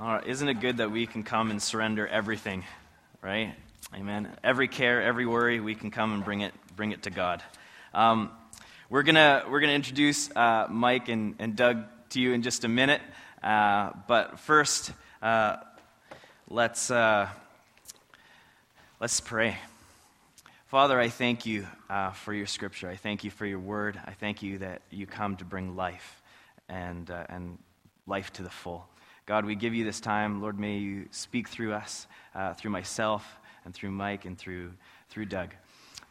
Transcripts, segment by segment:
All right, isn't it good that we can come and surrender everything, right? Amen. Every care, every worry, we can come and bring it, bring it to God. Um, we're gonna we're gonna introduce uh, Mike and, and Doug to you in just a minute, uh, but first, uh, let's uh, let's pray. Father, I thank you uh, for your Scripture. I thank you for your Word. I thank you that you come to bring life and uh, and life to the full. God, we give you this time. Lord, may you speak through us, uh, through myself, and through Mike, and through, through Doug.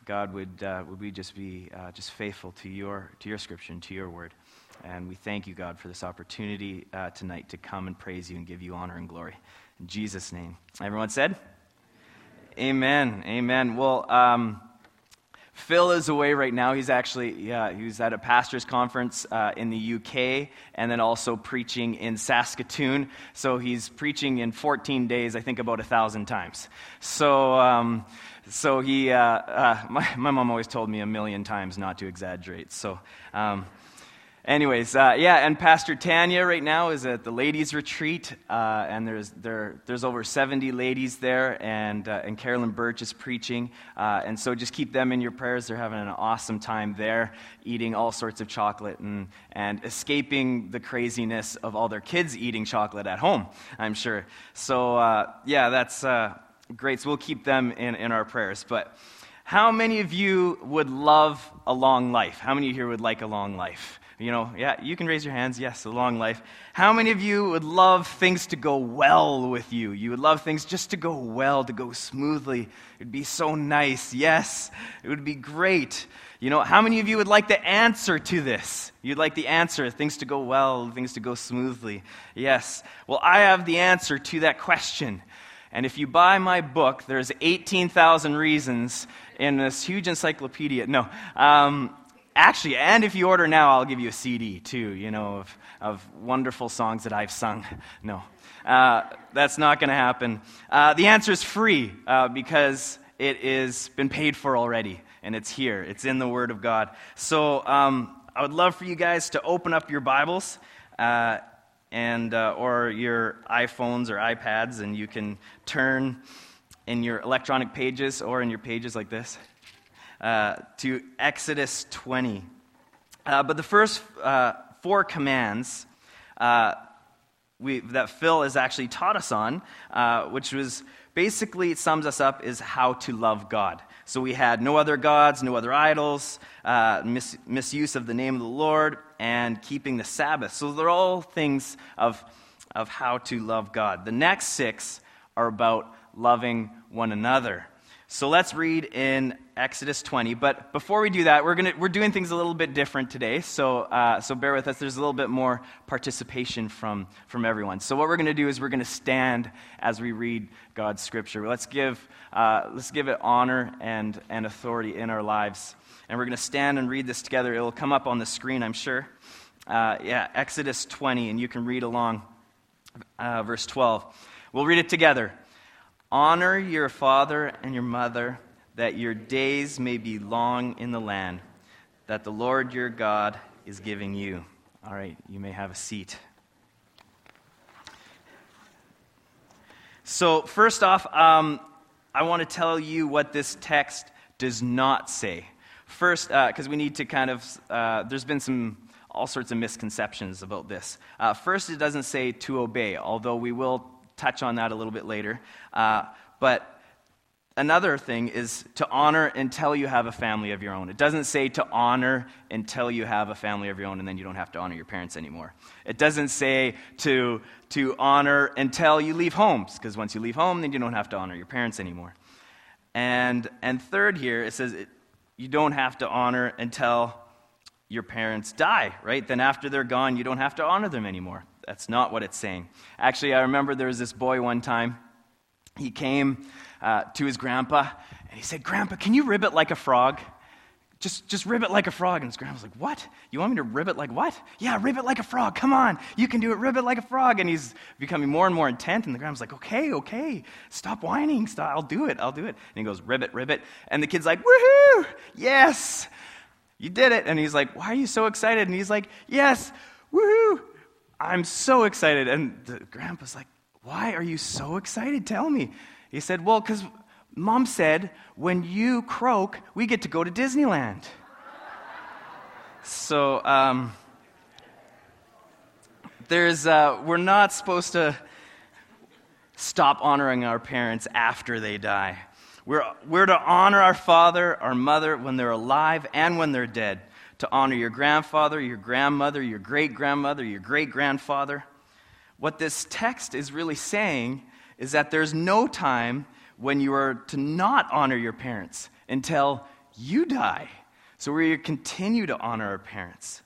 God, would, uh, would we just be uh, just faithful to your, to your scripture and to your word. And we thank you, God, for this opportunity uh, tonight to come and praise you and give you honor and glory. In Jesus' name. Everyone said? Amen. Amen. Well, um, Phil is away right now. He's actually, yeah, he was at a pastor's conference uh, in the UK and then also preaching in Saskatoon. So he's preaching in 14 days, I think about a thousand times. So, um, so he, uh, uh, my, my mom always told me a million times not to exaggerate. So, um, Anyways, uh, yeah, and Pastor Tanya right now is at the ladies' retreat, uh, and there's, there, there's over 70 ladies there, and, uh, and Carolyn Birch is preaching. Uh, and so just keep them in your prayers. They're having an awesome time there, eating all sorts of chocolate and, and escaping the craziness of all their kids eating chocolate at home, I'm sure. So, uh, yeah, that's uh, great. So we'll keep them in, in our prayers. But how many of you would love a long life? How many here would like a long life? You know, yeah, you can raise your hands. Yes, a long life. How many of you would love things to go well with you? You would love things just to go well, to go smoothly. It would be so nice. Yes, it would be great. You know, how many of you would like the answer to this? You'd like the answer, things to go well, things to go smoothly. Yes. Well, I have the answer to that question. And if you buy my book, there's 18,000 reasons in this huge encyclopedia. No. Um, Actually, and if you order now, I'll give you a CD too, you know, of, of wonderful songs that I've sung. No, uh, that's not going to happen. Uh, the answer is free uh, because it has been paid for already, and it's here. It's in the Word of God. So um, I would love for you guys to open up your Bibles uh, and uh, or your iPhones or iPads, and you can turn in your electronic pages or in your pages like this uh, to Exodus 20. Uh, but the first uh, four commands uh, we, that Phil has actually taught us on, uh, which was basically it sums us up, is how to love God. So we had no other gods, no other idols, uh, mis- misuse of the name of the Lord, and keeping the Sabbath. So they're all things of, of how to love God. The next six are about loving one another. So let's read in Exodus 20. But before we do that, we're, gonna, we're doing things a little bit different today. So, uh, so bear with us. There's a little bit more participation from, from everyone. So, what we're going to do is we're going to stand as we read God's scripture. Let's give, uh, let's give it honor and, and authority in our lives. And we're going to stand and read this together. It'll come up on the screen, I'm sure. Uh, yeah, Exodus 20, and you can read along uh, verse 12. We'll read it together. Honor your father and your mother, that your days may be long in the land that the Lord your God is giving you. All right, you may have a seat. So, first off, um, I want to tell you what this text does not say. First, because uh, we need to kind of, uh, there's been some all sorts of misconceptions about this. Uh, first, it doesn't say to obey, although we will touch on that a little bit later. Uh, but another thing is to honor until you have a family of your own. It doesn't say to honor until you have a family of your own and then you don't have to honor your parents anymore. It doesn't say to, to honor until you leave home, because once you leave home, then you don't have to honor your parents anymore. And, and third, here, it says it, you don't have to honor until your parents die, right? Then after they're gone, you don't have to honor them anymore. That's not what it's saying. Actually, I remember there was this boy one time. He came uh, to his grandpa and he said, Grandpa, can you ribbit like a frog? Just, just ribbit like a frog. And his grandpa was like, What? You want me to ribbit like what? Yeah, ribbit like a frog. Come on. You can do it. Ribbit like a frog. And he's becoming more and more intent. And the grandpa's like, Okay, okay. Stop whining. Stop. I'll do it. I'll do it. And he goes, Ribbit, ribbit. And the kid's like, Woohoo! Yes! You did it. And he's like, Why are you so excited? And he's like, Yes! Woohoo! I'm so excited. And the grandpa's like, Why are you so excited? Tell me. He said, Well, because mom said when you croak, we get to go to Disneyland. so, um, there's, uh, we're not supposed to stop honoring our parents after they die. We're, we're to honor our father, our mother when they're alive and when they're dead. To honor your grandfather, your grandmother, your great grandmother, your great grandfather. What this text is really saying is that there's no time when you are to not honor your parents until you die. So we continue to honor our parents.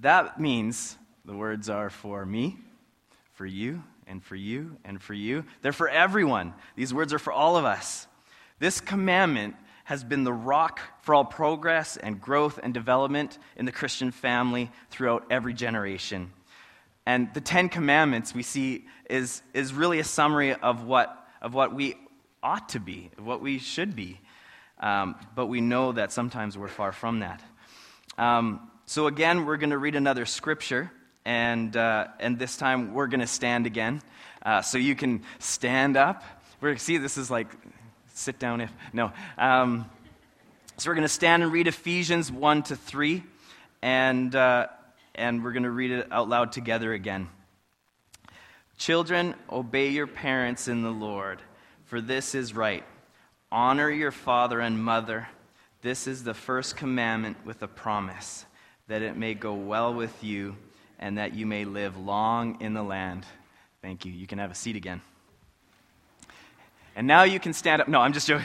That means the words are for me, for you, and for you, and for you. They're for everyone. These words are for all of us. This commandment has been the rock for all progress and growth and development in the Christian family throughout every generation. And the Ten Commandments we see is, is really a summary of what, of what we ought to be, what we should be. Um, but we know that sometimes we're far from that. Um, so, again, we're going to read another scripture, and, uh, and this time we're going to stand again. Uh, so you can stand up. We're see this is like sit down if. No. Um, so we're going to stand and read Ephesians 1 to 3, and, uh, and we're going to read it out loud together again. Children, obey your parents in the Lord, for this is right. Honor your father and mother. This is the first commandment with a promise, that it may go well with you and that you may live long in the land. Thank you. You can have a seat again. And now you can stand up. No, I'm just joking.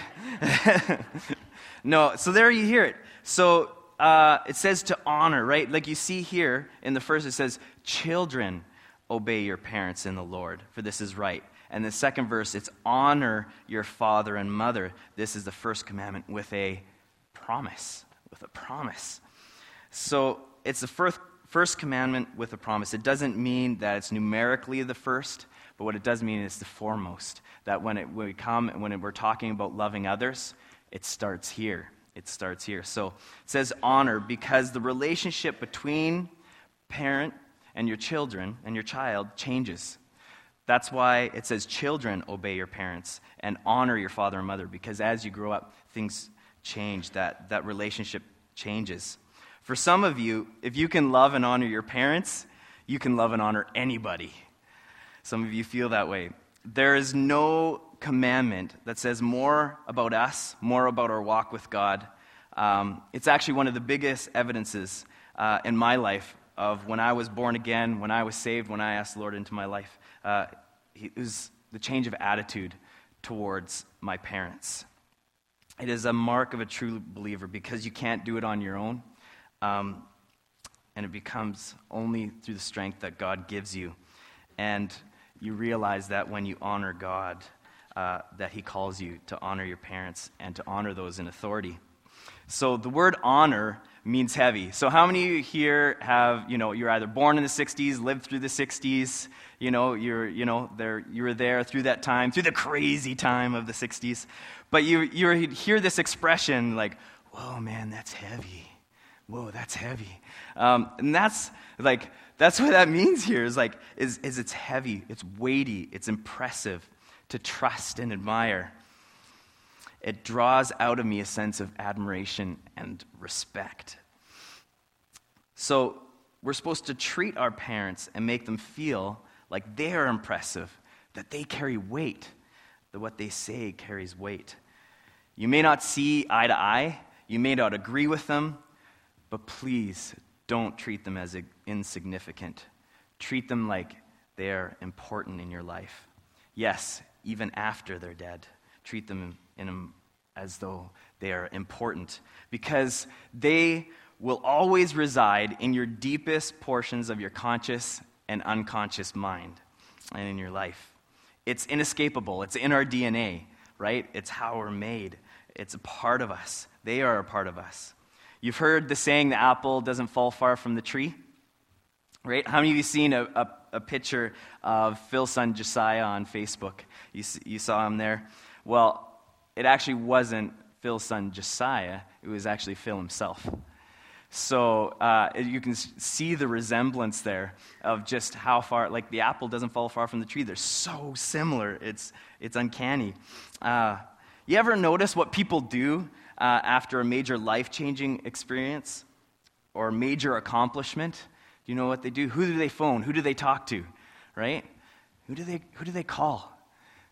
no, so there you hear it. So uh, it says to honor, right? Like you see here in the first, it says, Children, obey your parents in the Lord, for this is right. And the second verse, it's honor your father and mother. This is the first commandment with a promise. With a promise. So it's the first, first commandment with a promise. It doesn't mean that it's numerically the first, but what it does mean is the foremost. That when, it, when we come, and when we're talking about loving others, it starts here. It starts here. So it says honor because the relationship between parent and your children and your child changes. That's why it says, Children, obey your parents and honor your father and mother, because as you grow up, things change. That, that relationship changes. For some of you, if you can love and honor your parents, you can love and honor anybody. Some of you feel that way. There is no commandment that says more about us, more about our walk with God. Um, it's actually one of the biggest evidences uh, in my life of when I was born again, when I was saved, when I asked the Lord into my life. Uh, it was the change of attitude towards my parents. It is a mark of a true believer because you can't do it on your own. Um, and it becomes only through the strength that God gives you. And you realize that when you honor God, uh, that He calls you to honor your parents and to honor those in authority. So the word honor means heavy. So how many of you here have, you know, you're either born in the 60s, lived through the 60s, you know, you're, you know, there, you were there through that time, through the crazy time of the 60s. But you, you hear this expression like, whoa, man, that's heavy. Whoa, that's heavy. Um, and that's like, that's what that means here is like, is, is it's heavy, it's weighty, it's impressive to trust and admire. It draws out of me a sense of admiration and respect. So, we're supposed to treat our parents and make them feel like they are impressive, that they carry weight, that what they say carries weight. You may not see eye to eye, you may not agree with them, but please don't treat them as insignificant. Treat them like they're important in your life. Yes, even after they're dead, treat them in, as though they are important because they will always reside in your deepest portions of your conscious and unconscious mind and in your life. It's inescapable, it's in our DNA, right? It's how we're made, it's a part of us. They are a part of us. You've heard the saying, the apple doesn't fall far from the tree, right? How many of you seen a, a, a picture of Phil's son Josiah on Facebook? You, you saw him there? Well, it actually wasn't Phil's son Josiah, it was actually Phil himself. So uh, you can see the resemblance there of just how far, like the apple doesn't fall far from the tree. They're so similar. It's, it's uncanny. Uh, you ever notice what people do uh, after a major life changing experience or major accomplishment? Do you know what they do? Who do they phone? Who do they talk to? Right? Who do they, who do they call?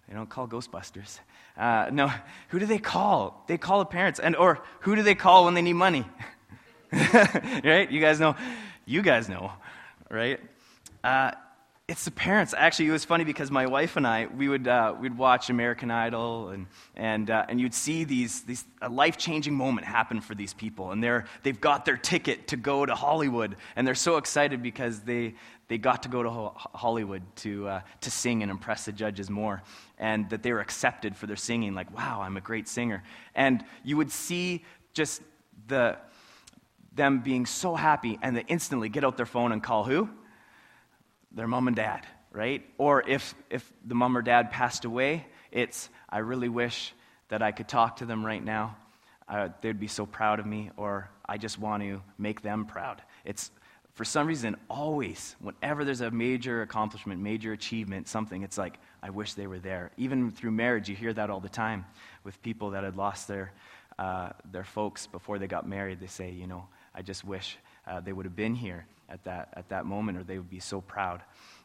They don't call Ghostbusters. Uh, no, who do they call? They call the parents. And, or who do they call when they need money? right? You guys know. You guys know, right? Uh, it's the parents. Actually, it was funny because my wife and I, we would uh, we'd watch American Idol, and and uh, and you'd see these these a life changing moment happen for these people, and they're they've got their ticket to go to Hollywood, and they're so excited because they they got to go to Hollywood to uh, to sing and impress the judges more, and that they were accepted for their singing. Like, wow, I'm a great singer, and you would see just the them being so happy, and they instantly get out their phone and call who? Their mom and dad, right? Or if, if the mom or dad passed away, it's, I really wish that I could talk to them right now. Uh, they'd be so proud of me, or I just want to make them proud. It's, for some reason, always, whenever there's a major accomplishment, major achievement, something, it's like, I wish they were there. Even through marriage, you hear that all the time with people that had lost their, uh, their folks before they got married. They say, you know, I just wish uh, they would have been here at that, at that moment, or they would be so proud.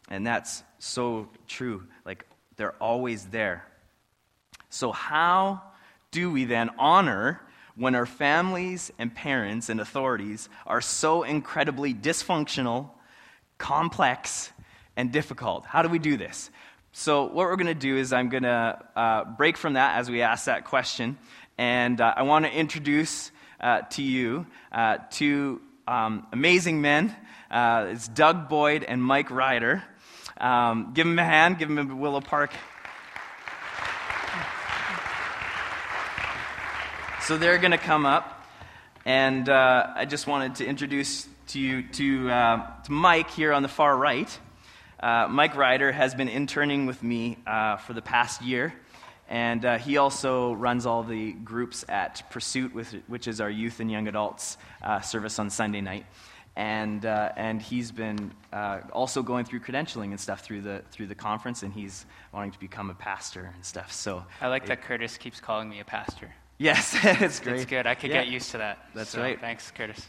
And that's so true. Like, they're always there. So, how do we then honor when our families and parents and authorities are so incredibly dysfunctional, complex, and difficult? How do we do this? So, what we're going to do is I'm going to uh, break from that as we ask that question. And uh, I want to introduce uh, to you uh, two um, amazing men uh, it's Doug Boyd and Mike Ryder. Um, give them a hand, give them a Willow Park. So they're going to come up, and uh, I just wanted to introduce to you to, uh, to Mike here on the far right. Uh, Mike Ryder has been interning with me uh, for the past year, and uh, he also runs all the groups at Pursuit, which is our youth and young adults uh, service on Sunday night and uh, and he's been uh, also going through credentialing and stuff through the through the conference, and he's wanting to become a pastor and stuff. So I like that Curtis keeps calling me a pastor. Yes, it's great. It's good. I could yeah. get used to that. That's so, right. Thanks, Curtis.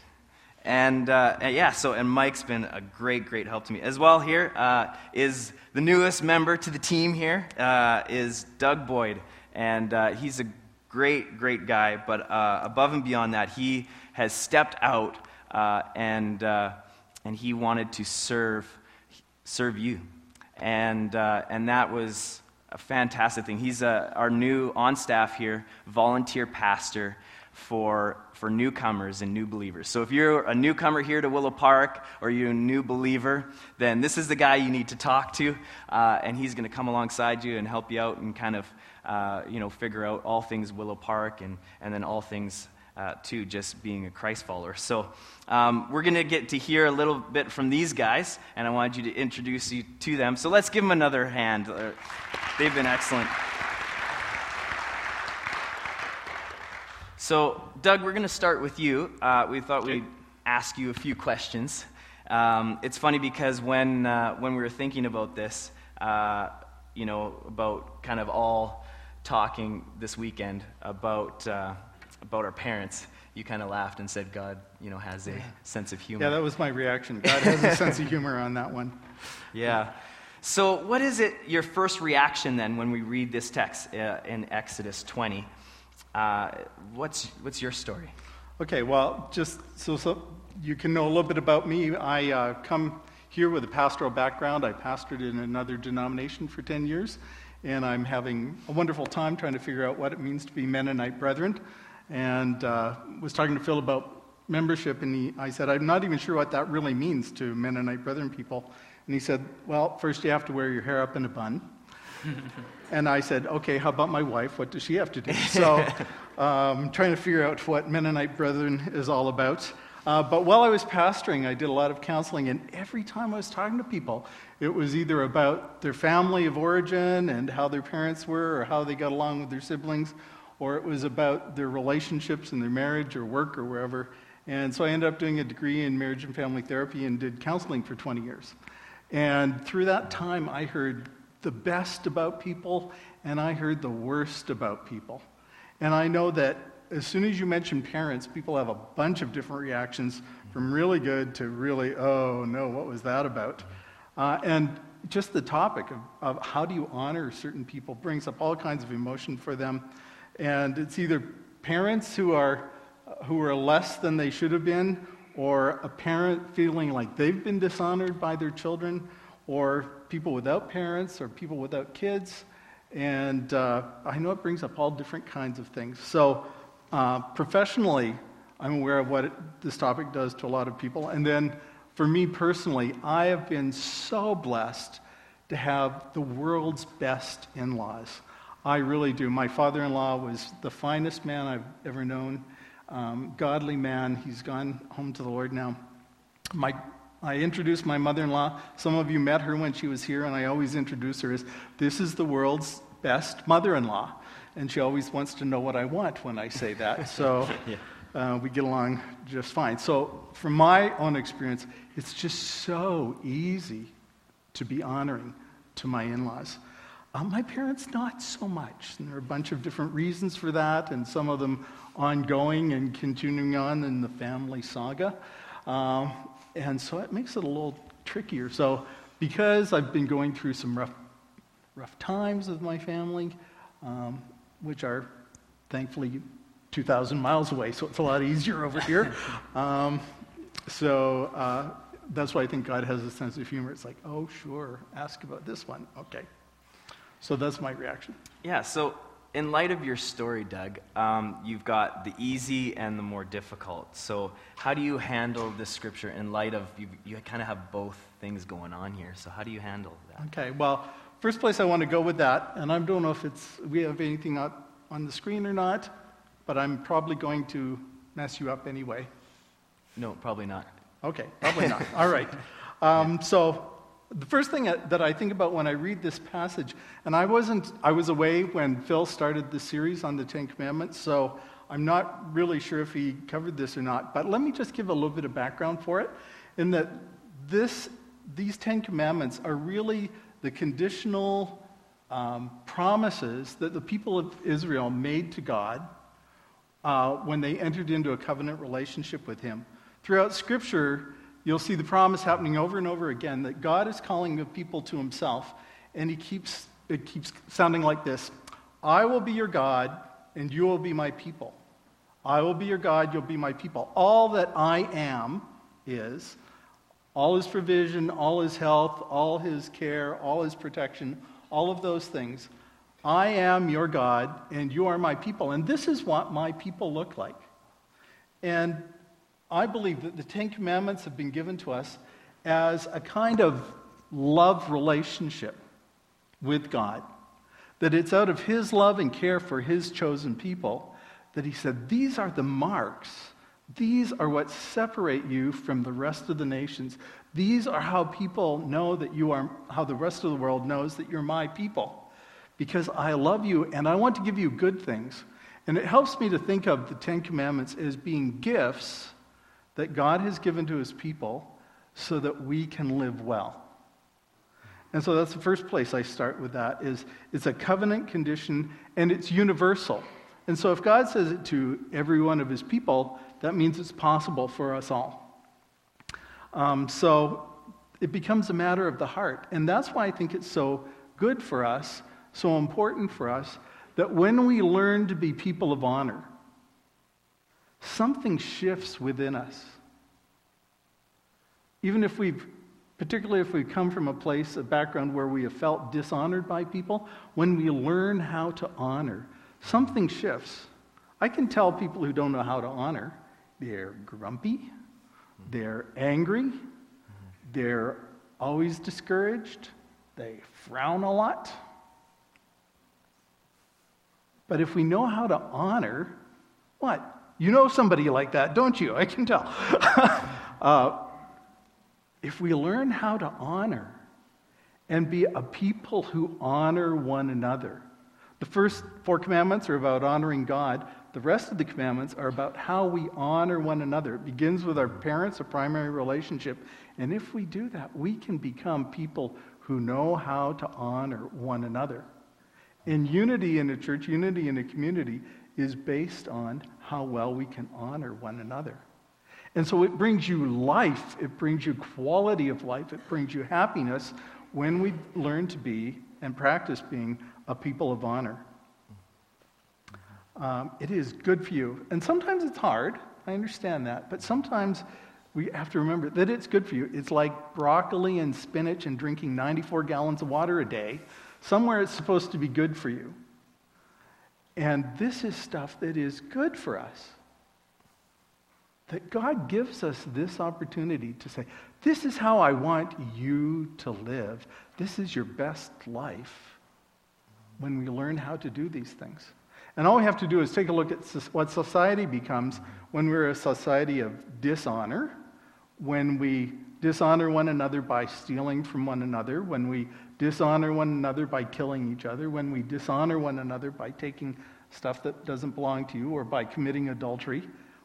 And, uh, yeah, so and Mike's been a great, great help to me as well. Here uh, is the newest member to the team. Here uh, is Doug Boyd, and uh, he's a great, great guy. But above and beyond that, he has stepped out uh, and, uh, and he wanted to serve, serve you. And, uh, and that was a fantastic thing. He's uh, our new on staff here, volunteer pastor for, for newcomers and new believers. So if you're a newcomer here to Willow Park or you're a new believer, then this is the guy you need to talk to, uh, and he's going to come alongside you and help you out and kind of uh, you know figure out all things Willow Park and, and then all things uh, to just being a Christ follower. So um, we're going to get to hear a little bit from these guys, and I wanted you to introduce you to them. So let's give them another hand. They've been excellent. So, Doug, we're going to start with you. Uh, we thought we'd ask you a few questions. Um, it's funny because when, uh, when we were thinking about this, uh, you know, about kind of all talking this weekend about uh, about our parents, you kind of laughed and said God, you know, has a sense of humor. Yeah, that was my reaction. God has a sense of humor on that one. Yeah. So, what is it, your first reaction then when we read this text uh, in Exodus 20? Uh, what's, what's your story? Okay, well, just so, so you can know a little bit about me, I uh, come here with a pastoral background. I pastored in another denomination for 10 years, and I'm having a wonderful time trying to figure out what it means to be Mennonite brethren and uh, was talking to Phil about membership, and he, I said, I'm not even sure what that really means to Mennonite Brethren people. And he said, Well, first you have to wear your hair up in a bun. and I said, Okay, how about my wife? What does she have to do? So, um, trying to figure out what Mennonite Brethren is all about. Uh, but while I was pastoring, I did a lot of counseling, and every time I was talking to people, it was either about their family of origin and how their parents were, or how they got along with their siblings, or it was about their relationships and their marriage or work or wherever. And so I ended up doing a degree in marriage and family therapy and did counseling for 20 years. And through that time, I heard the best about people and I heard the worst about people. And I know that as soon as you mention parents, people have a bunch of different reactions from really good to really, oh no, what was that about? Uh, and just the topic of, of how do you honor certain people brings up all kinds of emotion for them. And it's either parents who are, who are less than they should have been, or a parent feeling like they've been dishonored by their children, or people without parents, or people without kids. And uh, I know it brings up all different kinds of things. So, uh, professionally, I'm aware of what it, this topic does to a lot of people. And then for me personally, I have been so blessed to have the world's best in laws. I really do. My father in law was the finest man I've ever known, um, godly man. He's gone home to the Lord now. My, I introduced my mother in law. Some of you met her when she was here, and I always introduce her as this is the world's best mother in law. And she always wants to know what I want when I say that. So. yeah uh, we get along just fine. So, from my own experience, it's just so easy to be honoring to my in laws. Uh, my parents, not so much. And there are a bunch of different reasons for that, and some of them ongoing and continuing on in the family saga. Um, and so it makes it a little trickier. So, because I've been going through some rough, rough times with my family, um, which are thankfully 2,000 miles away, so it's a lot easier over here. Um, so uh, that's why I think God has a sense of humor. It's like, oh, sure, ask about this one. Okay. So that's my reaction. Yeah, so in light of your story, Doug, um, you've got the easy and the more difficult. So, how do you handle this scripture in light of you, you kind of have both things going on here? So, how do you handle that? Okay, well, first place I want to go with that, and I don't know if it's we have anything up on the screen or not but I'm probably going to mess you up anyway. No, probably not. Okay, probably not. All right. Um, so the first thing that I think about when I read this passage, and I wasn't, I was away when Phil started the series on the Ten Commandments, so I'm not really sure if he covered this or not. But let me just give a little bit of background for it, in that this, these Ten Commandments are really the conditional um, promises that the people of Israel made to God uh, when they entered into a covenant relationship with Him. Throughout Scripture, you'll see the promise happening over and over again that God is calling the people to Himself, and He keeps it keeps sounding like this: "I will be your God, and you will be my people. I will be your God, you'll be my people. All that I am is." All his provision, all his health, all his care, all his protection, all of those things I am your God, and you are my people. And this is what my people look like. And I believe that the Ten Commandments have been given to us as a kind of love relationship with God. That it's out of His love and care for His chosen people that He said, These are the marks. These are what separate you from the rest of the nations. These are how people know that you are, how the rest of the world knows that you're my people because I love you and I want to give you good things. And it helps me to think of the Ten Commandments as being gifts that God has given to his people so that we can live well. And so that's the first place I start with that is it's a covenant condition and it's universal. And so if God says it to every one of his people, that means it's possible for us all. Um, so it becomes a matter of the heart. And that's why I think it's so good for us so important for us that when we learn to be people of honor, something shifts within us. Even if we've, particularly if we come from a place, a background where we have felt dishonored by people, when we learn how to honor, something shifts. I can tell people who don't know how to honor, they're grumpy, they're angry, they're always discouraged, they frown a lot. But if we know how to honor, what? You know somebody like that, don't you? I can tell. uh, if we learn how to honor and be a people who honor one another, The first four commandments are about honoring God. The rest of the commandments are about how we honor one another. It begins with our parents, a primary relationship. And if we do that, we can become people who know how to honor one another. In unity in a church, unity in a community is based on how well we can honor one another. And so it brings you life, it brings you quality of life, it brings you happiness when we learn to be and practice being a people of honor. Um, it is good for you. And sometimes it's hard. I understand that. But sometimes we have to remember that it's good for you. It's like broccoli and spinach and drinking 94 gallons of water a day. Somewhere it's supposed to be good for you. And this is stuff that is good for us. That God gives us this opportunity to say, This is how I want you to live. This is your best life when we learn how to do these things. And all we have to do is take a look at what society becomes when we're a society of dishonor, when we dishonor one another by stealing from one another, when we dishonor one another by killing each other, when we dishonor one another by taking stuff that doesn't belong to you or by committing adultery.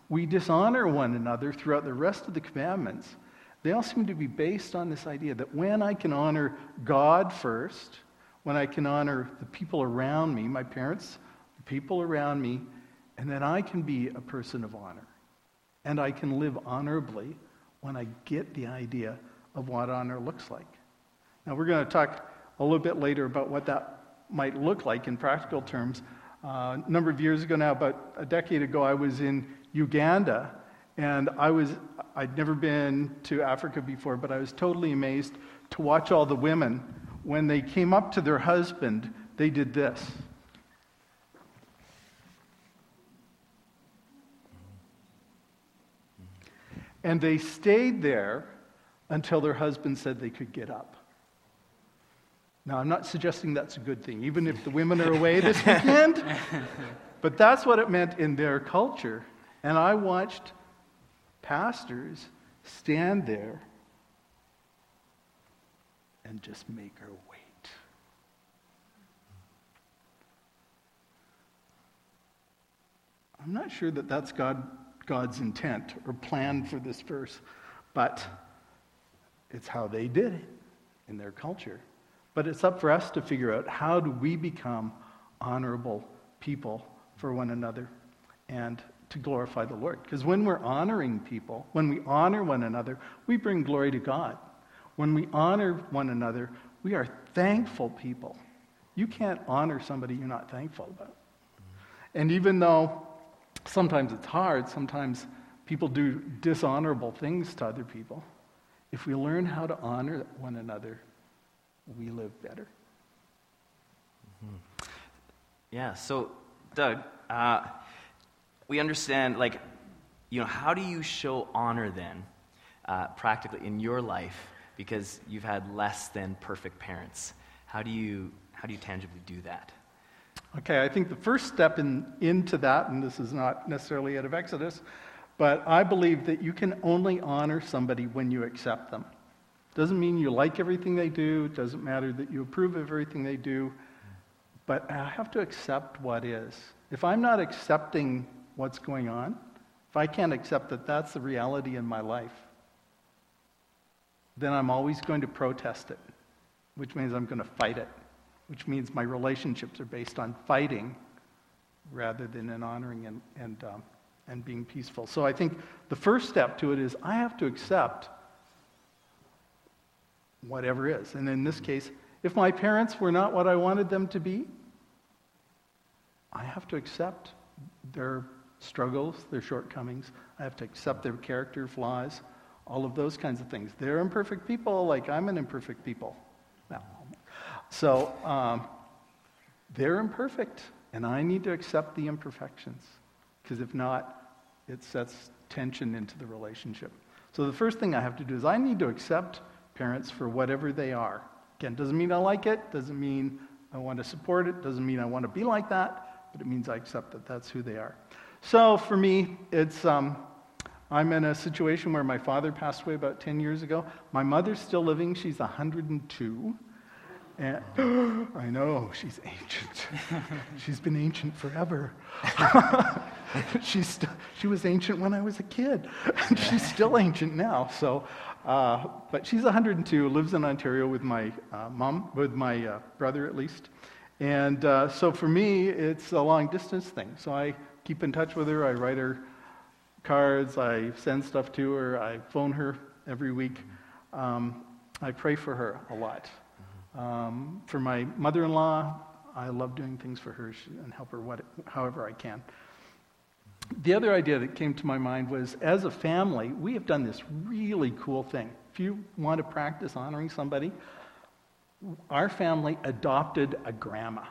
We dishonor one another throughout the rest of the commandments. They all seem to be based on this idea that when I can honor God first, when I can honor the people around me, my parents, the people around me, and then I can be a person of honor. And I can live honorably when I get the idea of what honor looks like. Now, we're going to talk a little bit later about what that might look like in practical terms. Uh, a number of years ago now, about a decade ago, I was in Uganda, and I was, I'd never been to Africa before, but I was totally amazed to watch all the women when they came up to their husband, they did this. And they stayed there until their husband said they could get up. Now, I'm not suggesting that's a good thing, even if the women are away this weekend, but that's what it meant in their culture. And I watched pastors stand there and just make her wait. I'm not sure that that's God, God's intent or plan for this verse, but it's how they did it in their culture. But it's up for us to figure out how do we become honorable people for one another and to glorify the Lord. Because when we're honoring people, when we honor one another, we bring glory to God. When we honor one another, we are thankful people. You can't honor somebody you're not thankful about. And even though sometimes it's hard, sometimes people do dishonorable things to other people, if we learn how to honor one another, we live better. Mm-hmm. Yeah, so, Doug, uh, we understand, like, you know, how do you show honor then, uh, practically in your life because you've had less than perfect parents. How do you, how do you tangibly do that? Okay, I think the first step in, into that, and this is not necessarily out of Exodus, but I believe that you can only honor somebody when you accept them. Doesn't mean you like everything they do, it doesn't matter that you approve of everything they do, but I have to accept what is. If I'm not accepting what's going on, if I can't accept that that's the reality in my life, then I'm always going to protest it, which means I'm going to fight it, which means my relationships are based on fighting rather than in honoring and, and, um, and being peaceful. So I think the first step to it is I have to accept whatever is. And in this case, if my parents were not what I wanted them to be, I have to accept their struggles, their shortcomings. I have to accept their character flaws all of those kinds of things. They're imperfect people, like I'm an imperfect people. Well, so um, they're imperfect, and I need to accept the imperfections, because if not, it sets tension into the relationship. So the first thing I have to do is I need to accept parents for whatever they are. Again, doesn't mean I like it, doesn't mean I want to support it, doesn't mean I want to be like that, but it means I accept that that's who they are. So for me, it's um, I'm in a situation where my father passed away about 10 years ago. My mother's still living. She's 102. And I know, she's ancient. she's been ancient forever. she's st- she was ancient when I was a kid. and she's still ancient now. So, uh, but she's 102, lives in Ontario with my uh, mom, with my uh, brother at least. And uh, so for me, it's a long distance thing. So I keep in touch with her. I write her cards. I send stuff to her. I phone her every week. Um, I pray for her a lot. Um, for my mother in law, I love doing things for her and help her what, however I can. The other idea that came to my mind was as a family, we have done this really cool thing. If you want to practice honoring somebody, our family adopted a grandma.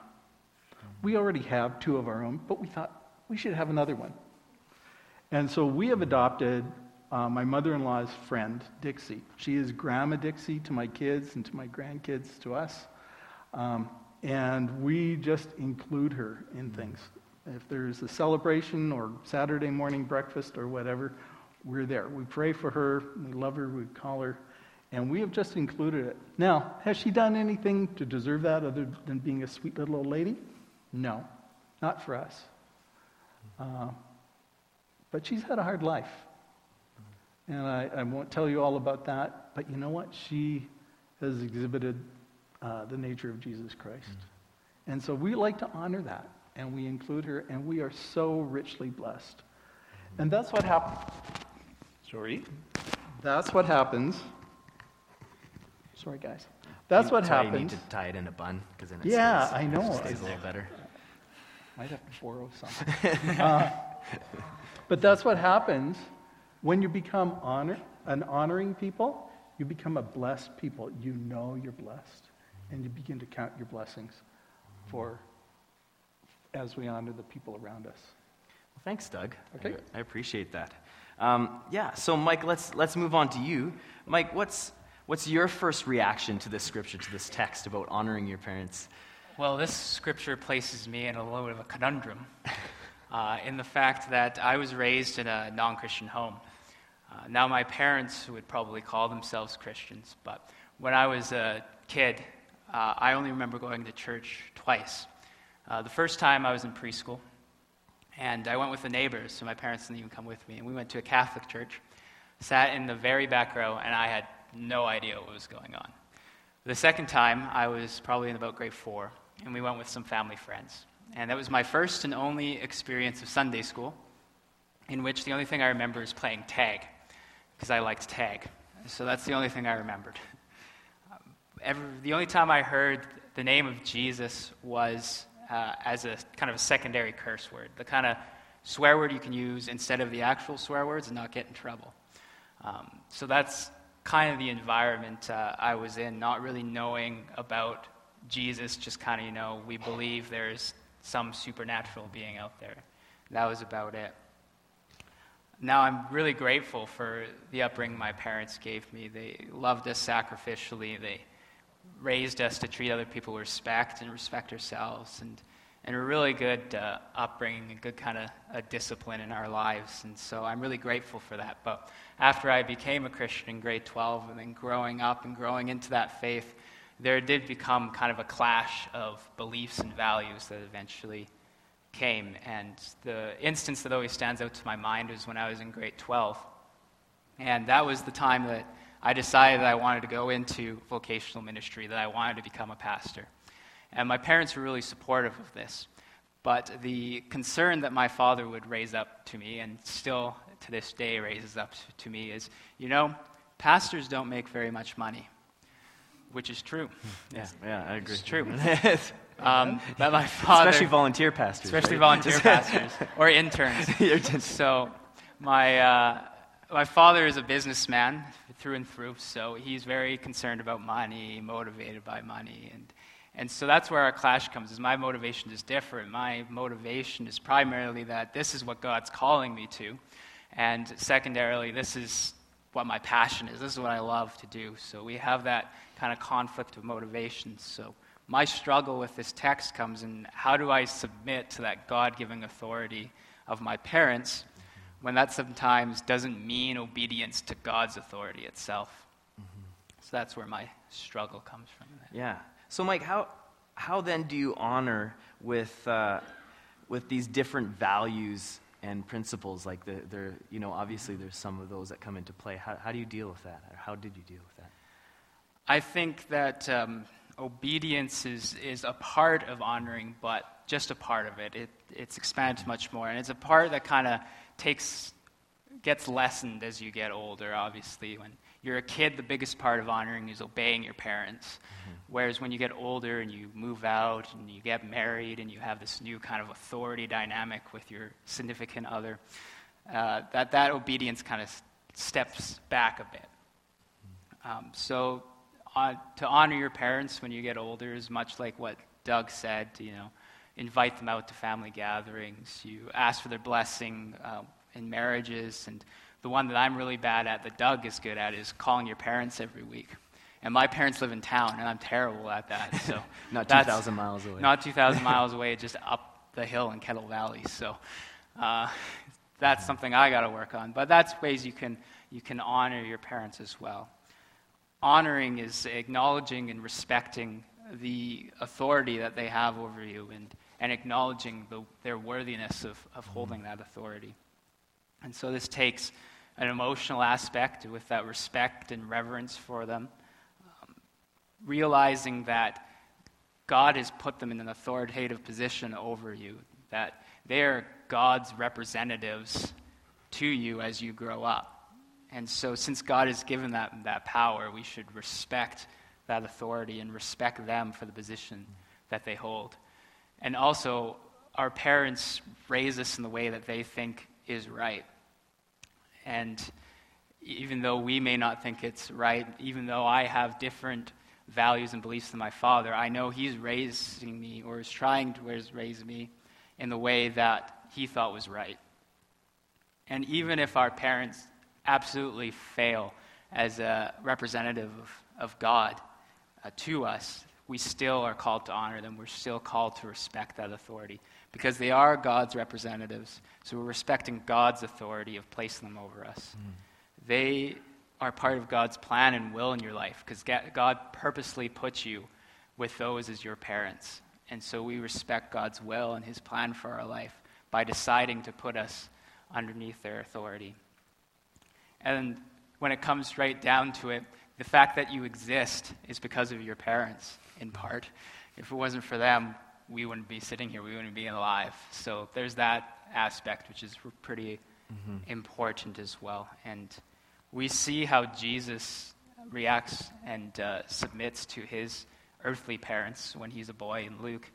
We already have two of our own, but we thought we should have another one. And so we have adopted uh, my mother in law's friend, Dixie. She is Grandma Dixie to my kids and to my grandkids, to us. Um, and we just include her in things. If there's a celebration or Saturday morning breakfast or whatever, we're there. We pray for her, we love her, we call her, and we have just included it. Now, has she done anything to deserve that other than being a sweet little old lady? No, not for us. Uh, but she's had a hard life. And I, I, won't tell you all about that, but you know what? She has exhibited uh, the nature of Jesus Christ. Mm. And so we like to honor that, and we include her, and we are so richly blessed. And that's what happens. Sorry. That's what happens. Sorry, guys. That's what happens. You need to tie it in a bun, because then it yeah, stays, I know. stays a little better. Might have to borrow something. uh, but that's what happens when you become honor, an honoring people. You become a blessed people. You know you're blessed, and you begin to count your blessings for as we honor the people around us. Well, thanks, Doug. Okay. I, I appreciate that. Um, yeah. So, Mike, let's let's move on to you. Mike, what's what's your first reaction to this scripture, to this text about honoring your parents? Well, this scripture places me in a little bit of a conundrum uh, in the fact that I was raised in a non Christian home. Uh, now, my parents would probably call themselves Christians, but when I was a kid, uh, I only remember going to church twice. Uh, the first time I was in preschool, and I went with the neighbors, so my parents didn't even come with me. And we went to a Catholic church, sat in the very back row, and I had no idea what was going on. The second time, I was probably in about grade four, and we went with some family friends. And that was my first and only experience of Sunday school, in which the only thing I remember is playing tag, because I liked tag. So that's the only thing I remembered. Every, the only time I heard the name of Jesus was uh, as a kind of a secondary curse word, the kind of swear word you can use instead of the actual swear words and not get in trouble. Um, so that's kind of the environment uh, I was in, not really knowing about Jesus, just kind of, you know, we believe there's some supernatural being out there. That was about it. Now I'm really grateful for the upbringing my parents gave me. They loved us sacrificially. They raised us to treat other people with respect and respect ourselves, and, and a really good uh, upbringing, a good kind of a discipline in our lives. And so I'm really grateful for that. But after I became a Christian in grade 12 and then growing up and growing into that faith, there did become kind of a clash of beliefs and values that eventually came. And the instance that always stands out to my mind was when I was in grade 12. And that was the time that I decided that I wanted to go into vocational ministry, that I wanted to become a pastor. And my parents were really supportive of this. But the concern that my father would raise up to me, and still to this day raises up to me, is you know, pastors don't make very much money which is true. Yeah, yeah, I agree. It's true. um, but my father, especially volunteer pastors, especially right? volunteer pastors or interns. so my uh, my father is a businessman through and through, so he's very concerned about money, motivated by money, and and so that's where our clash comes. Is my motivation is different. My motivation is primarily that this is what God's calling me to, and secondarily, this is what my passion is. This is what I love to do. So we have that kind of conflict of motivations. So my struggle with this text comes in how do I submit to that God giving authority of my parents when that sometimes doesn't mean obedience to God's authority itself? Mm-hmm. So that's where my struggle comes from. Yeah. So, Mike, how, how then do you honor with, uh, with these different values and principles? Like, the, there, you know, obviously there's some of those that come into play. How, how do you deal with that? Or how did you deal with that? I think that um, obedience is, is a part of honoring, but just a part of it. it it's expanded much more. And it's a part that kind of takes, gets lessened as you get older, obviously. When you're a kid, the biggest part of honoring is obeying your parents. Mm-hmm. Whereas when you get older and you move out and you get married and you have this new kind of authority dynamic with your significant other, uh, that, that obedience kind of steps back a bit. Mm-hmm. Um, so uh, to honor your parents when you get older is much like what Doug said, you know, invite them out to family gatherings, you ask for their blessing uh, in marriages, and the one that I'm really bad at, that Doug is good at, is calling your parents every week. And my parents live in town, and I'm terrible at that. So not 2,000 miles away. Not 2,000 miles away, just up the hill in Kettle Valley. So uh, that's something I got to work on. But that's ways you can you can honor your parents as well. Honoring is acknowledging and respecting the authority that they have over you and, and acknowledging the, their worthiness of, of holding that authority. And so this takes an emotional aspect with that respect and reverence for them, um, realizing that God has put them in an authoritative position over you, that they are God's representatives to you as you grow up. And so, since God has given that, that power, we should respect that authority and respect them for the position that they hold. And also, our parents raise us in the way that they think is right. And even though we may not think it's right, even though I have different values and beliefs than my father, I know he's raising me or is trying to raise me in the way that he thought was right. And even if our parents absolutely fail as a representative of, of God uh, to us, we still are called to honor them. We're still called to respect that authority because they are God's representatives. So we're respecting God's authority of placing them over us. Mm. They are part of God's plan and will in your life because God purposely put you with those as your parents. And so we respect God's will and his plan for our life by deciding to put us underneath their authority. And when it comes right down to it, the fact that you exist is because of your parents, in part. If it wasn't for them, we wouldn't be sitting here, we wouldn't be alive. So there's that aspect, which is pretty mm-hmm. important as well. And we see how Jesus reacts and uh, submits to his earthly parents when he's a boy in Luke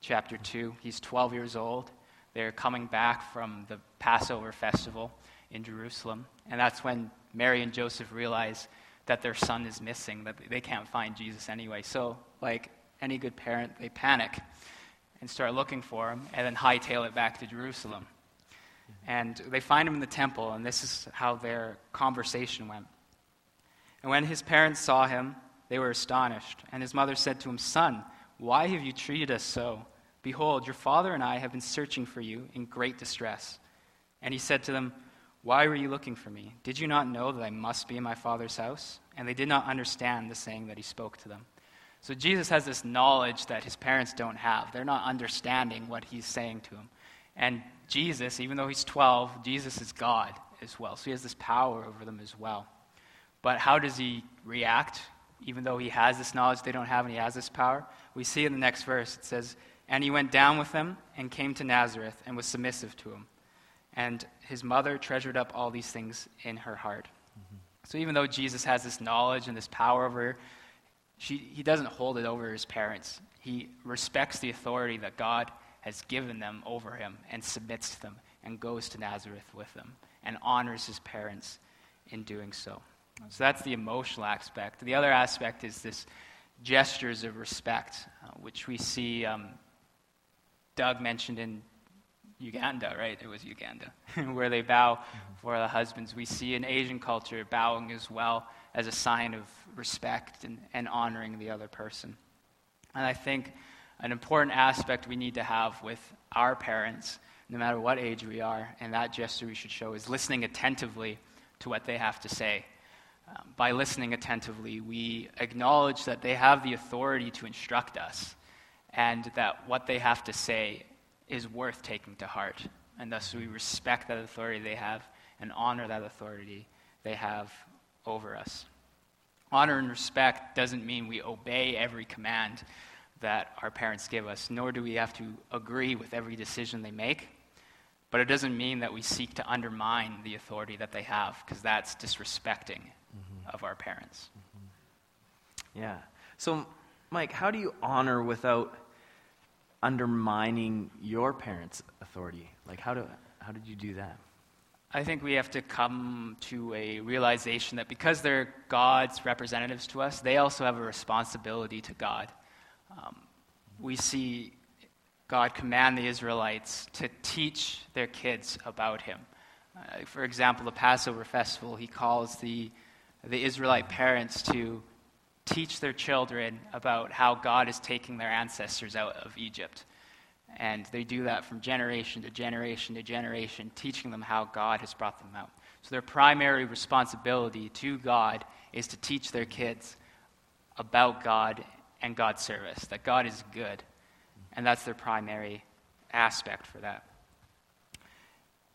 chapter 2. He's 12 years old. They're coming back from the Passover festival in Jerusalem. And that's when Mary and Joseph realize that their son is missing, that they can't find Jesus anyway. So, like any good parent, they panic and start looking for him, and then hightail it back to Jerusalem. And they find him in the temple, and this is how their conversation went. And when his parents saw him, they were astonished. And his mother said to him, Son, why have you treated us so? Behold, your father and I have been searching for you in great distress. And he said to them, Why were you looking for me? Did you not know that I must be in my father's house? And they did not understand the saying that he spoke to them. So Jesus has this knowledge that his parents don't have. They're not understanding what he's saying to them. And Jesus, even though he's 12, Jesus is God as well. So he has this power over them as well. But how does he react? Even though he has this knowledge they don't have and he has this power? We see in the next verse it says, And he went down with them and came to Nazareth and was submissive to him. And his mother treasured up all these things in her heart. Mm-hmm. So even though Jesus has this knowledge and this power over she, he doesn't hold it over his parents. He respects the authority that God has given them over him and submits to them and goes to Nazareth with them and honors his parents in doing so. So that's the emotional aspect. The other aspect is this gestures of respect, uh, which we see um, Doug mentioned in Uganda, right? It was Uganda, where they bow for the husbands. We see in Asian culture bowing as well as a sign of respect and, and honoring the other person. And I think an important aspect we need to have with our parents, no matter what age we are, and that gesture we should show is listening attentively to what they have to say. Um, by listening attentively, we acknowledge that they have the authority to instruct us and that what they have to say is worth taking to heart. And thus we respect that authority they have and honor that authority they have over us. Honor and respect doesn't mean we obey every command that our parents give us, nor do we have to agree with every decision they make. But it doesn't mean that we seek to undermine the authority that they have, because that's disrespecting mm-hmm. of our parents. Mm-hmm. Yeah. So, Mike, how do you honor without undermining your parents' authority? Like, how, do, how did you do that? I think we have to come to a realization that because they're God's representatives to us, they also have a responsibility to God. Um, we see God command the Israelites to teach their kids about Him. Uh, for example, the Passover festival, He calls the, the Israelite parents to teach their children about how God is taking their ancestors out of Egypt. And they do that from generation to generation to generation, teaching them how God has brought them out. So their primary responsibility to God is to teach their kids about God and God's service, that God is good. And that's their primary aspect for that.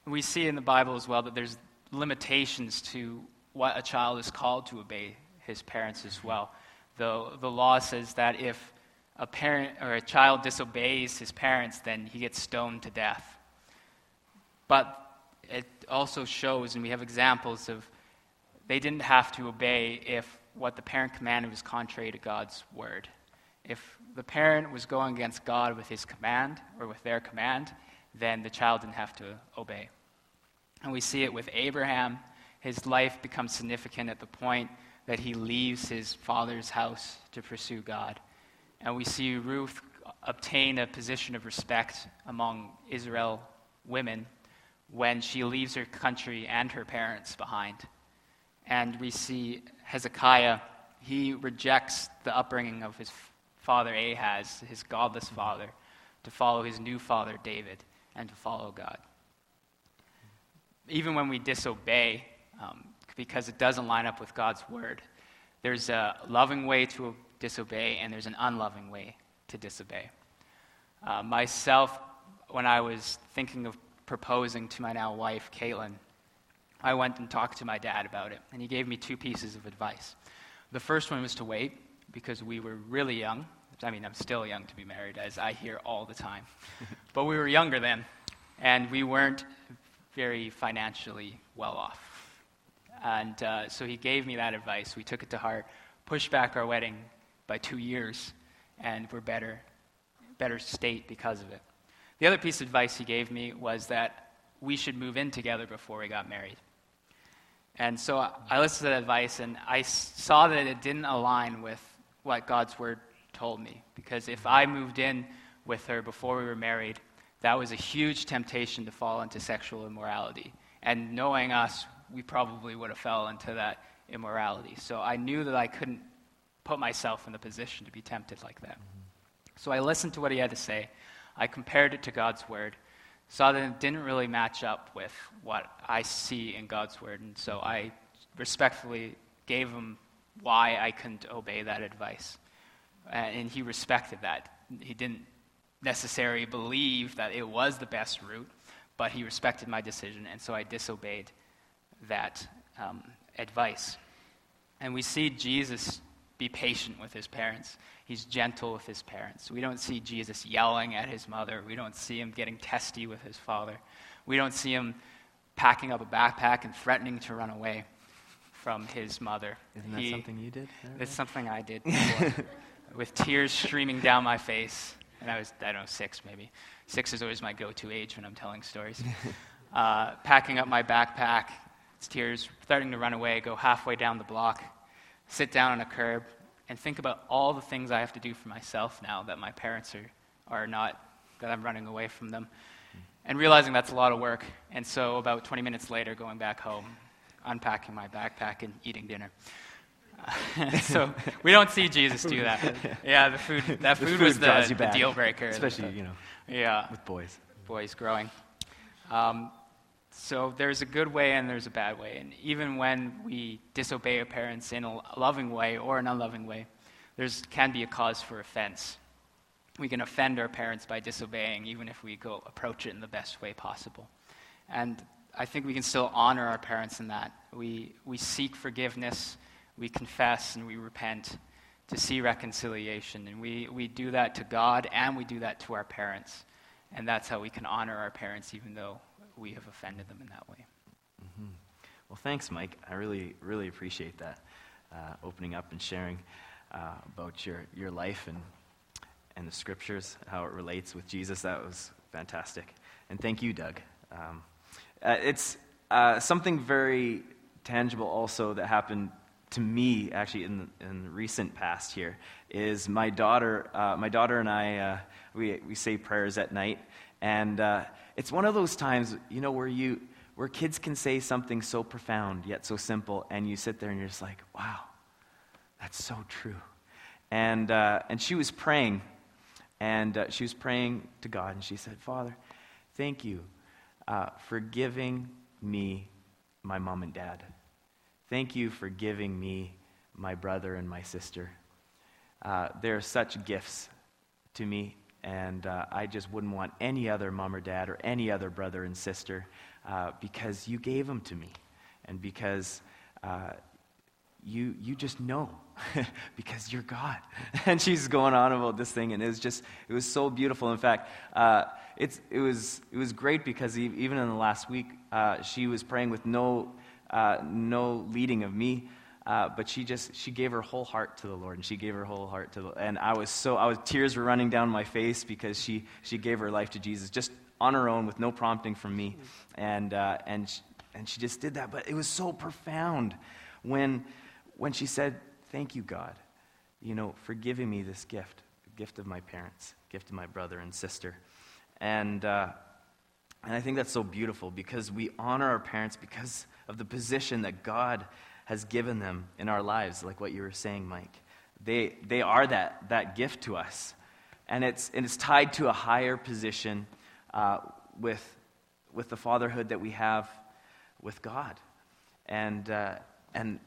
We see in the Bible as well that there's limitations to what a child is called to obey his parents as well. The, the law says that if a parent or a child disobeys his parents, then he gets stoned to death. But it also shows, and we have examples of, they didn't have to obey if what the parent commanded was contrary to God's word. If the parent was going against God with his command or with their command, then the child didn't have to obey. And we see it with Abraham. His life becomes significant at the point that he leaves his father's house to pursue God. And we see Ruth obtain a position of respect among Israel women when she leaves her country and her parents behind. And we see Hezekiah, he rejects the upbringing of his father Ahaz, his godless father, to follow his new father David and to follow God. Even when we disobey, um, because it doesn't line up with God's word, there's a loving way to disobey, and there's an unloving way to disobey. Uh, myself, when I was thinking of proposing to my now wife, Caitlin, I went and talked to my dad about it, and he gave me two pieces of advice. The first one was to wait because we were really young. I mean, I'm still young to be married, as I hear all the time. but we were younger then, and we weren't very financially well off. And uh, so he gave me that advice. We took it to heart, pushed back our wedding by two years, and we're better, better state because of it. The other piece of advice he gave me was that we should move in together before we got married. And so I listened to that advice, and I saw that it didn't align with what God's word told me. Because if I moved in with her before we were married, that was a huge temptation to fall into sexual immorality. And knowing us, we probably would have fell into that immorality. So I knew that I couldn't put myself in the position to be tempted like that. Mm-hmm. So I listened to what he had to say. I compared it to God's word, saw that it didn't really match up with what I see in God's word, and so I respectfully gave him why I couldn't obey that advice. And he respected that. He didn't necessarily believe that it was the best route, but he respected my decision, and so I disobeyed that um, advice. And we see Jesus be patient with his parents. He's gentle with his parents. We don't see Jesus yelling at his mother. We don't see him getting testy with his father. We don't see him packing up a backpack and threatening to run away from his mother. Isn't that he, something you did? It's something I did with tears streaming down my face. And I was, I don't know, six maybe. Six is always my go to age when I'm telling stories. uh, packing up my backpack, tears, starting to run away, go halfway down the block sit down on a curb and think about all the things I have to do for myself now that my parents are, are not, that I'm running away from them. And realizing that's a lot of work. And so, about 20 minutes later, going back home, unpacking my backpack, and eating dinner. Uh, so we don't see Jesus do that. Yeah, the food. That food, food was the, the deal breaker. Especially, you know. Yeah. With boys. Boys growing. Um, so there's a good way and there's a bad way. And even when we disobey our parents in a loving way or an unloving way, there can be a cause for offense. We can offend our parents by disobeying, even if we go approach it in the best way possible. And I think we can still honor our parents in that. We, we seek forgiveness, we confess, and we repent to see reconciliation. And we, we do that to God and we do that to our parents. And that's how we can honor our parents, even though we have offended them in that way. Mm-hmm. Well, thanks, Mike. I really, really appreciate that. Uh, opening up and sharing uh, about your, your life and, and the scriptures, how it relates with Jesus. That was fantastic. And thank you, Doug. Um, uh, it's uh, something very tangible also that happened to me actually in the, in the recent past here is my daughter uh, my daughter and i uh, we, we say prayers at night and uh, it's one of those times you know where you where kids can say something so profound yet so simple and you sit there and you're just like wow that's so true and uh, and she was praying and uh, she was praying to god and she said father thank you uh, for giving me my mom and dad Thank you for giving me my brother and my sister. Uh, they're such gifts to me, and uh, I just wouldn't want any other mom or dad or any other brother and sister uh, because you gave them to me, and because uh, you, you just know because you're God. and she's going on about this thing, and it was just, it was so beautiful. In fact, uh, it's, it, was, it was great because even in the last week, uh, she was praying with no uh, no leading of me. Uh, but she just she gave her whole heart to the Lord, and she gave her whole heart to the. And I was so I was tears were running down my face because she she gave her life to Jesus just on her own with no prompting from me, and uh, and she, and she just did that. But it was so profound when when she said, "Thank you, God, you know, for giving me this gift, gift of my parents, gift of my brother and sister," and. Uh, and I think that's so beautiful because we honor our parents because of the position that God has given them in our lives, like what you were saying, Mike. They, they are that, that gift to us. And it's, and it's tied to a higher position uh, with, with the fatherhood that we have with God. And, uh, and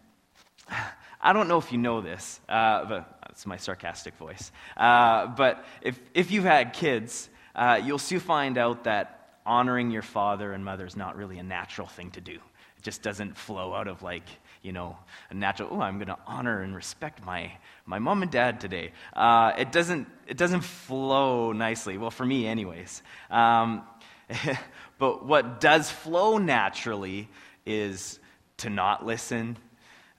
I don't know if you know this, uh, but it's my sarcastic voice. Uh, but if, if you've had kids, uh, you'll soon find out that honoring your father and mother is not really a natural thing to do. It just doesn't flow out of like, you know, a natural, oh, I'm going to honor and respect my, my mom and dad today. Uh, it, doesn't, it doesn't flow nicely. Well, for me, anyways. Um, but what does flow naturally is to not listen,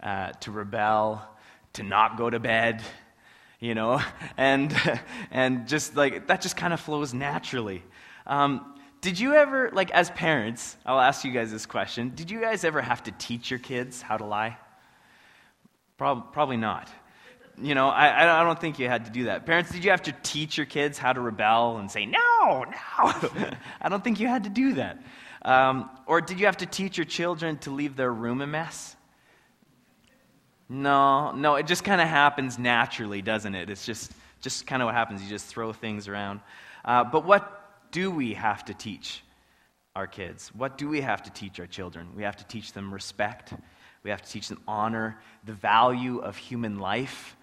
uh, to rebel, to not go to bed, you know, and, and just like that just kind of flows naturally. Um, did you ever, like, as parents, I'll ask you guys this question. Did you guys ever have to teach your kids how to lie? Prob- probably not. You know, I, I don't think you had to do that. Parents, did you have to teach your kids how to rebel and say, no, no? I don't think you had to do that. Um, or did you have to teach your children to leave their room a mess? No, no, it just kind of happens naturally, doesn't it? It's just, just kind of what happens. You just throw things around. Uh, but what do we have to teach our kids? What do we have to teach our children? We have to teach them respect. We have to teach them honor, the value of human life.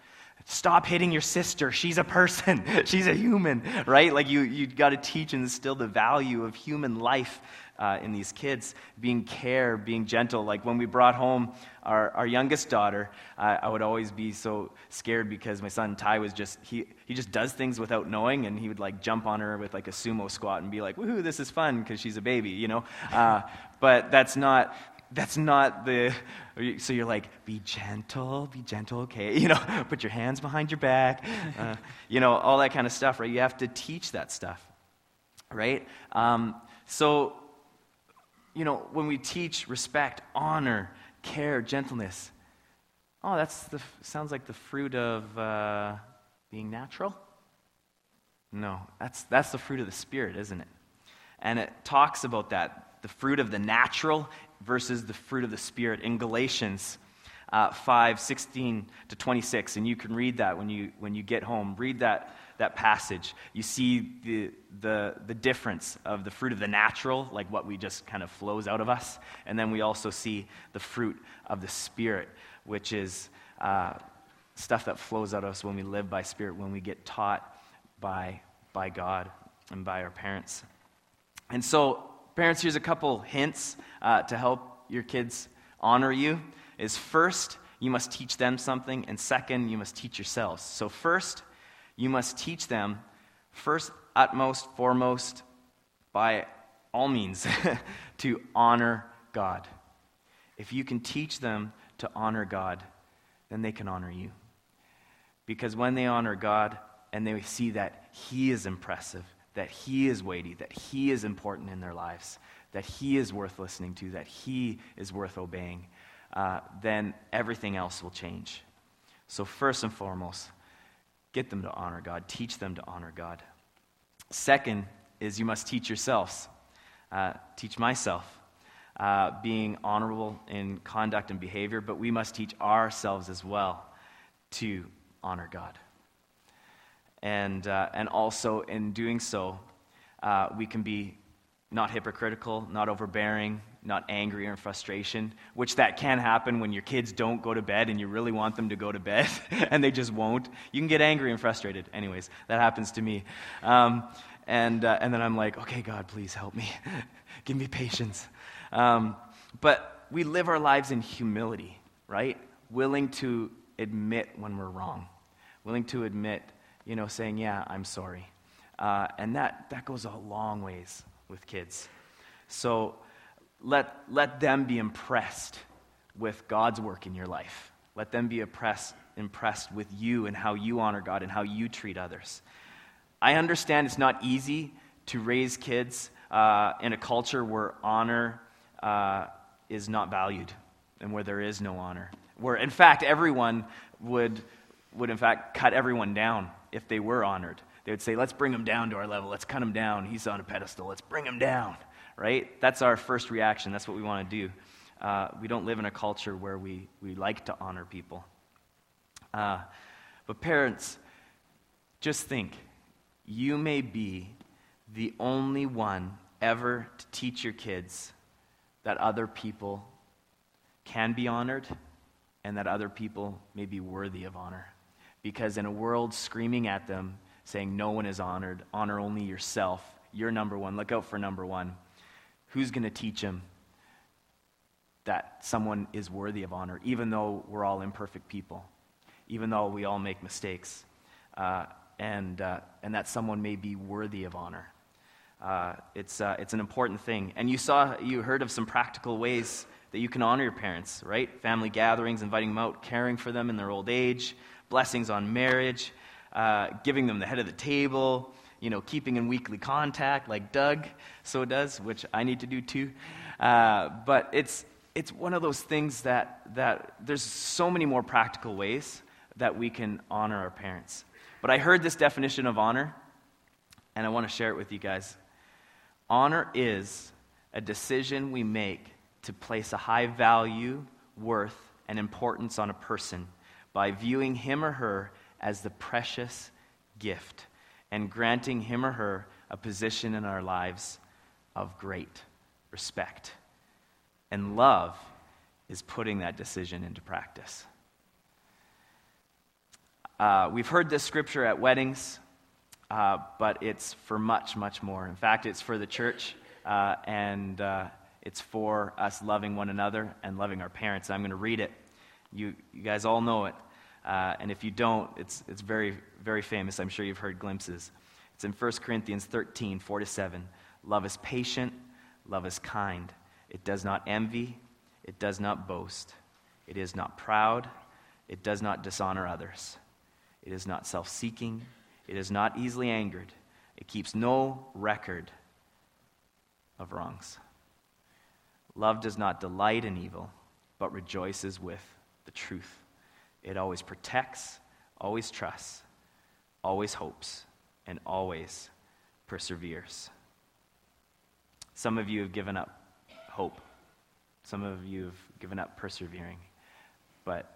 Stop hitting your sister. She's a person. She's a human, right? Like you, you got to teach and instill the value of human life uh, in these kids, being care, being gentle. Like when we brought home our, our youngest daughter, uh, I would always be so scared because my son Ty was just, he, he just does things without knowing, and he would like jump on her with like a sumo squat and be like, woohoo, this is fun because she's a baby, you know? Uh, but that's not, that's not the so you're like be gentle be gentle okay you know put your hands behind your back uh, you know all that kind of stuff right you have to teach that stuff right um, so you know, when we teach respect, honor, care, gentleness, oh, that's the, sounds like the fruit of uh, being natural? No, that's, that's the fruit of the Spirit, isn't it? And it talks about that the fruit of the natural versus the fruit of the Spirit in Galatians uh, 5 16 to 26. And you can read that when you, when you get home. Read that that passage, you see the, the, the difference of the fruit of the natural, like what we just kind of flows out of us, and then we also see the fruit of the Spirit, which is uh, stuff that flows out of us when we live by Spirit, when we get taught by, by God and by our parents. And so, parents, here's a couple hints uh, to help your kids honor you. Is first, you must teach them something, and second, you must teach yourselves. So, first, you must teach them, first, utmost, foremost, by all means, to honor God. If you can teach them to honor God, then they can honor you. Because when they honor God and they see that He is impressive, that He is weighty, that He is important in their lives, that He is worth listening to, that He is worth obeying, uh, then everything else will change. So, first and foremost, get them to honor God, teach them to honor God. Second is you must teach yourselves. Uh, teach myself. Uh, being honorable in conduct and behavior, but we must teach ourselves as well to honor God. And, uh, and also, in doing so, uh, we can be not hypocritical, not overbearing, not angry or in frustration, which that can happen when your kids don't go to bed and you really want them to go to bed and they just won't. You can get angry and frustrated. Anyways, that happens to me. Um, and, uh, and then I'm like, okay, God, please help me. Give me patience. Um, but we live our lives in humility, right? Willing to admit when we're wrong, willing to admit, you know, saying, yeah, I'm sorry. Uh, and that, that goes a long ways with kids. So let, let them be impressed with God's work in your life. Let them be impressed, impressed with you and how you honor God and how you treat others. I understand it's not easy to raise kids uh, in a culture where honor uh, is not valued and where there is no honor. Where, in fact, everyone would, would in fact, cut everyone down if they were honored. They would say, let's bring him down to our level. Let's cut him down. He's on a pedestal. Let's bring him down, right? That's our first reaction. That's what we want to do. Uh, we don't live in a culture where we, we like to honor people. Uh, but parents, just think you may be the only one ever to teach your kids that other people can be honored and that other people may be worthy of honor. Because in a world screaming at them, saying no one is honored, honor only yourself. You're number one. Look out for number one. Who's going to teach him that someone is worthy of honor, even though we're all imperfect people, even though we all make mistakes, uh, and, uh, and that someone may be worthy of honor? Uh, it's, uh, it's an important thing. And you saw, you heard of some practical ways that you can honor your parents, right? Family gatherings, inviting them out, caring for them in their old age, blessings on marriage, uh, giving them the head of the table, you know, keeping in weekly contact like Doug so does, which I need to do too. Uh, but it's, it's one of those things that, that there's so many more practical ways that we can honor our parents. But I heard this definition of honor, and I want to share it with you guys. Honor is a decision we make to place a high value, worth, and importance on a person by viewing him or her as the precious gift and granting him or her a position in our lives of great respect. And love is putting that decision into practice. Uh, we've heard this scripture at weddings, uh, but it's for much, much more. In fact, it's for the church, uh, and uh, it's for us loving one another and loving our parents. I'm going to read it. You, you guys all know it. Uh, and if you don't, it's, it's very, very famous. I'm sure you've heard glimpses. It's in 1 Corinthians 13, 4 to 7. Love is patient, love is kind. It does not envy, it does not boast, it is not proud, it does not dishonor others, it is not self seeking, it is not easily angered, it keeps no record of wrongs. Love does not delight in evil, but rejoices with the truth. It always protects, always trusts, always hopes, and always perseveres. Some of you have given up hope. Some of you have given up persevering. But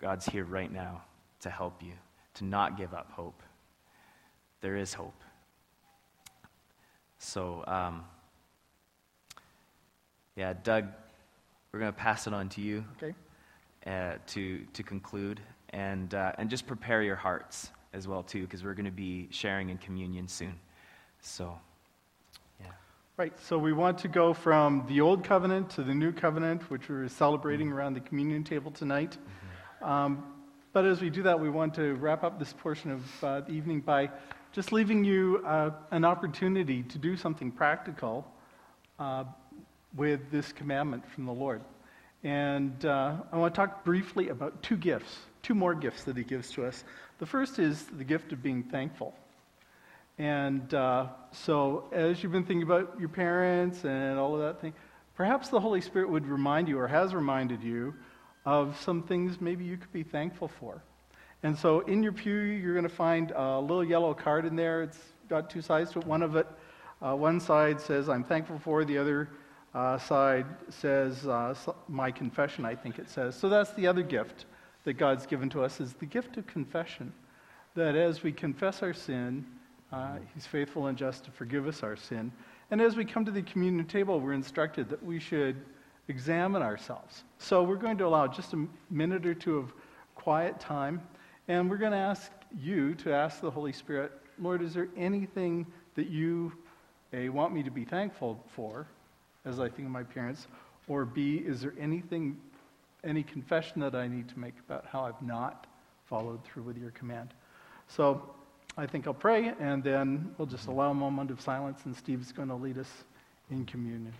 God's here right now to help you, to not give up hope. There is hope. So, um, yeah, Doug, we're going to pass it on to you Okay? Uh, to, to conclude and, uh, and just prepare your hearts as well, too, because we're going to be sharing in communion soon. So, yeah. Right, so we want to go from the old covenant to the new covenant, which we're celebrating around the communion table tonight. Um, but as we do that, we want to wrap up this portion of uh, the evening by just leaving you uh, an opportunity to do something practical uh, with this commandment from the Lord. And uh, I want to talk briefly about two gifts, two more gifts that He gives to us. The first is the gift of being thankful. And uh, so, as you've been thinking about your parents and all of that thing, perhaps the Holy Spirit would remind you, or has reminded you, of some things maybe you could be thankful for. And so, in your pew, you're going to find a little yellow card in there. It's got two sides to it. One of it, uh, one side says, I'm thankful for, the other uh, side says, uh, my confession, I think it says. So, that's the other gift that God's given to us, is the gift of confession. That as we confess our sin, uh, he's faithful and just to forgive us our sin. And as we come to the communion table, we're instructed that we should examine ourselves. So we're going to allow just a minute or two of quiet time, and we're going to ask you to ask the Holy Spirit, Lord, is there anything that you, A, want me to be thankful for as I think of my parents, or B, is there anything, any confession that I need to make about how I've not followed through with your command? So I think I'll pray, and then we'll just allow a moment of silence, and Steve's going to lead us in communion.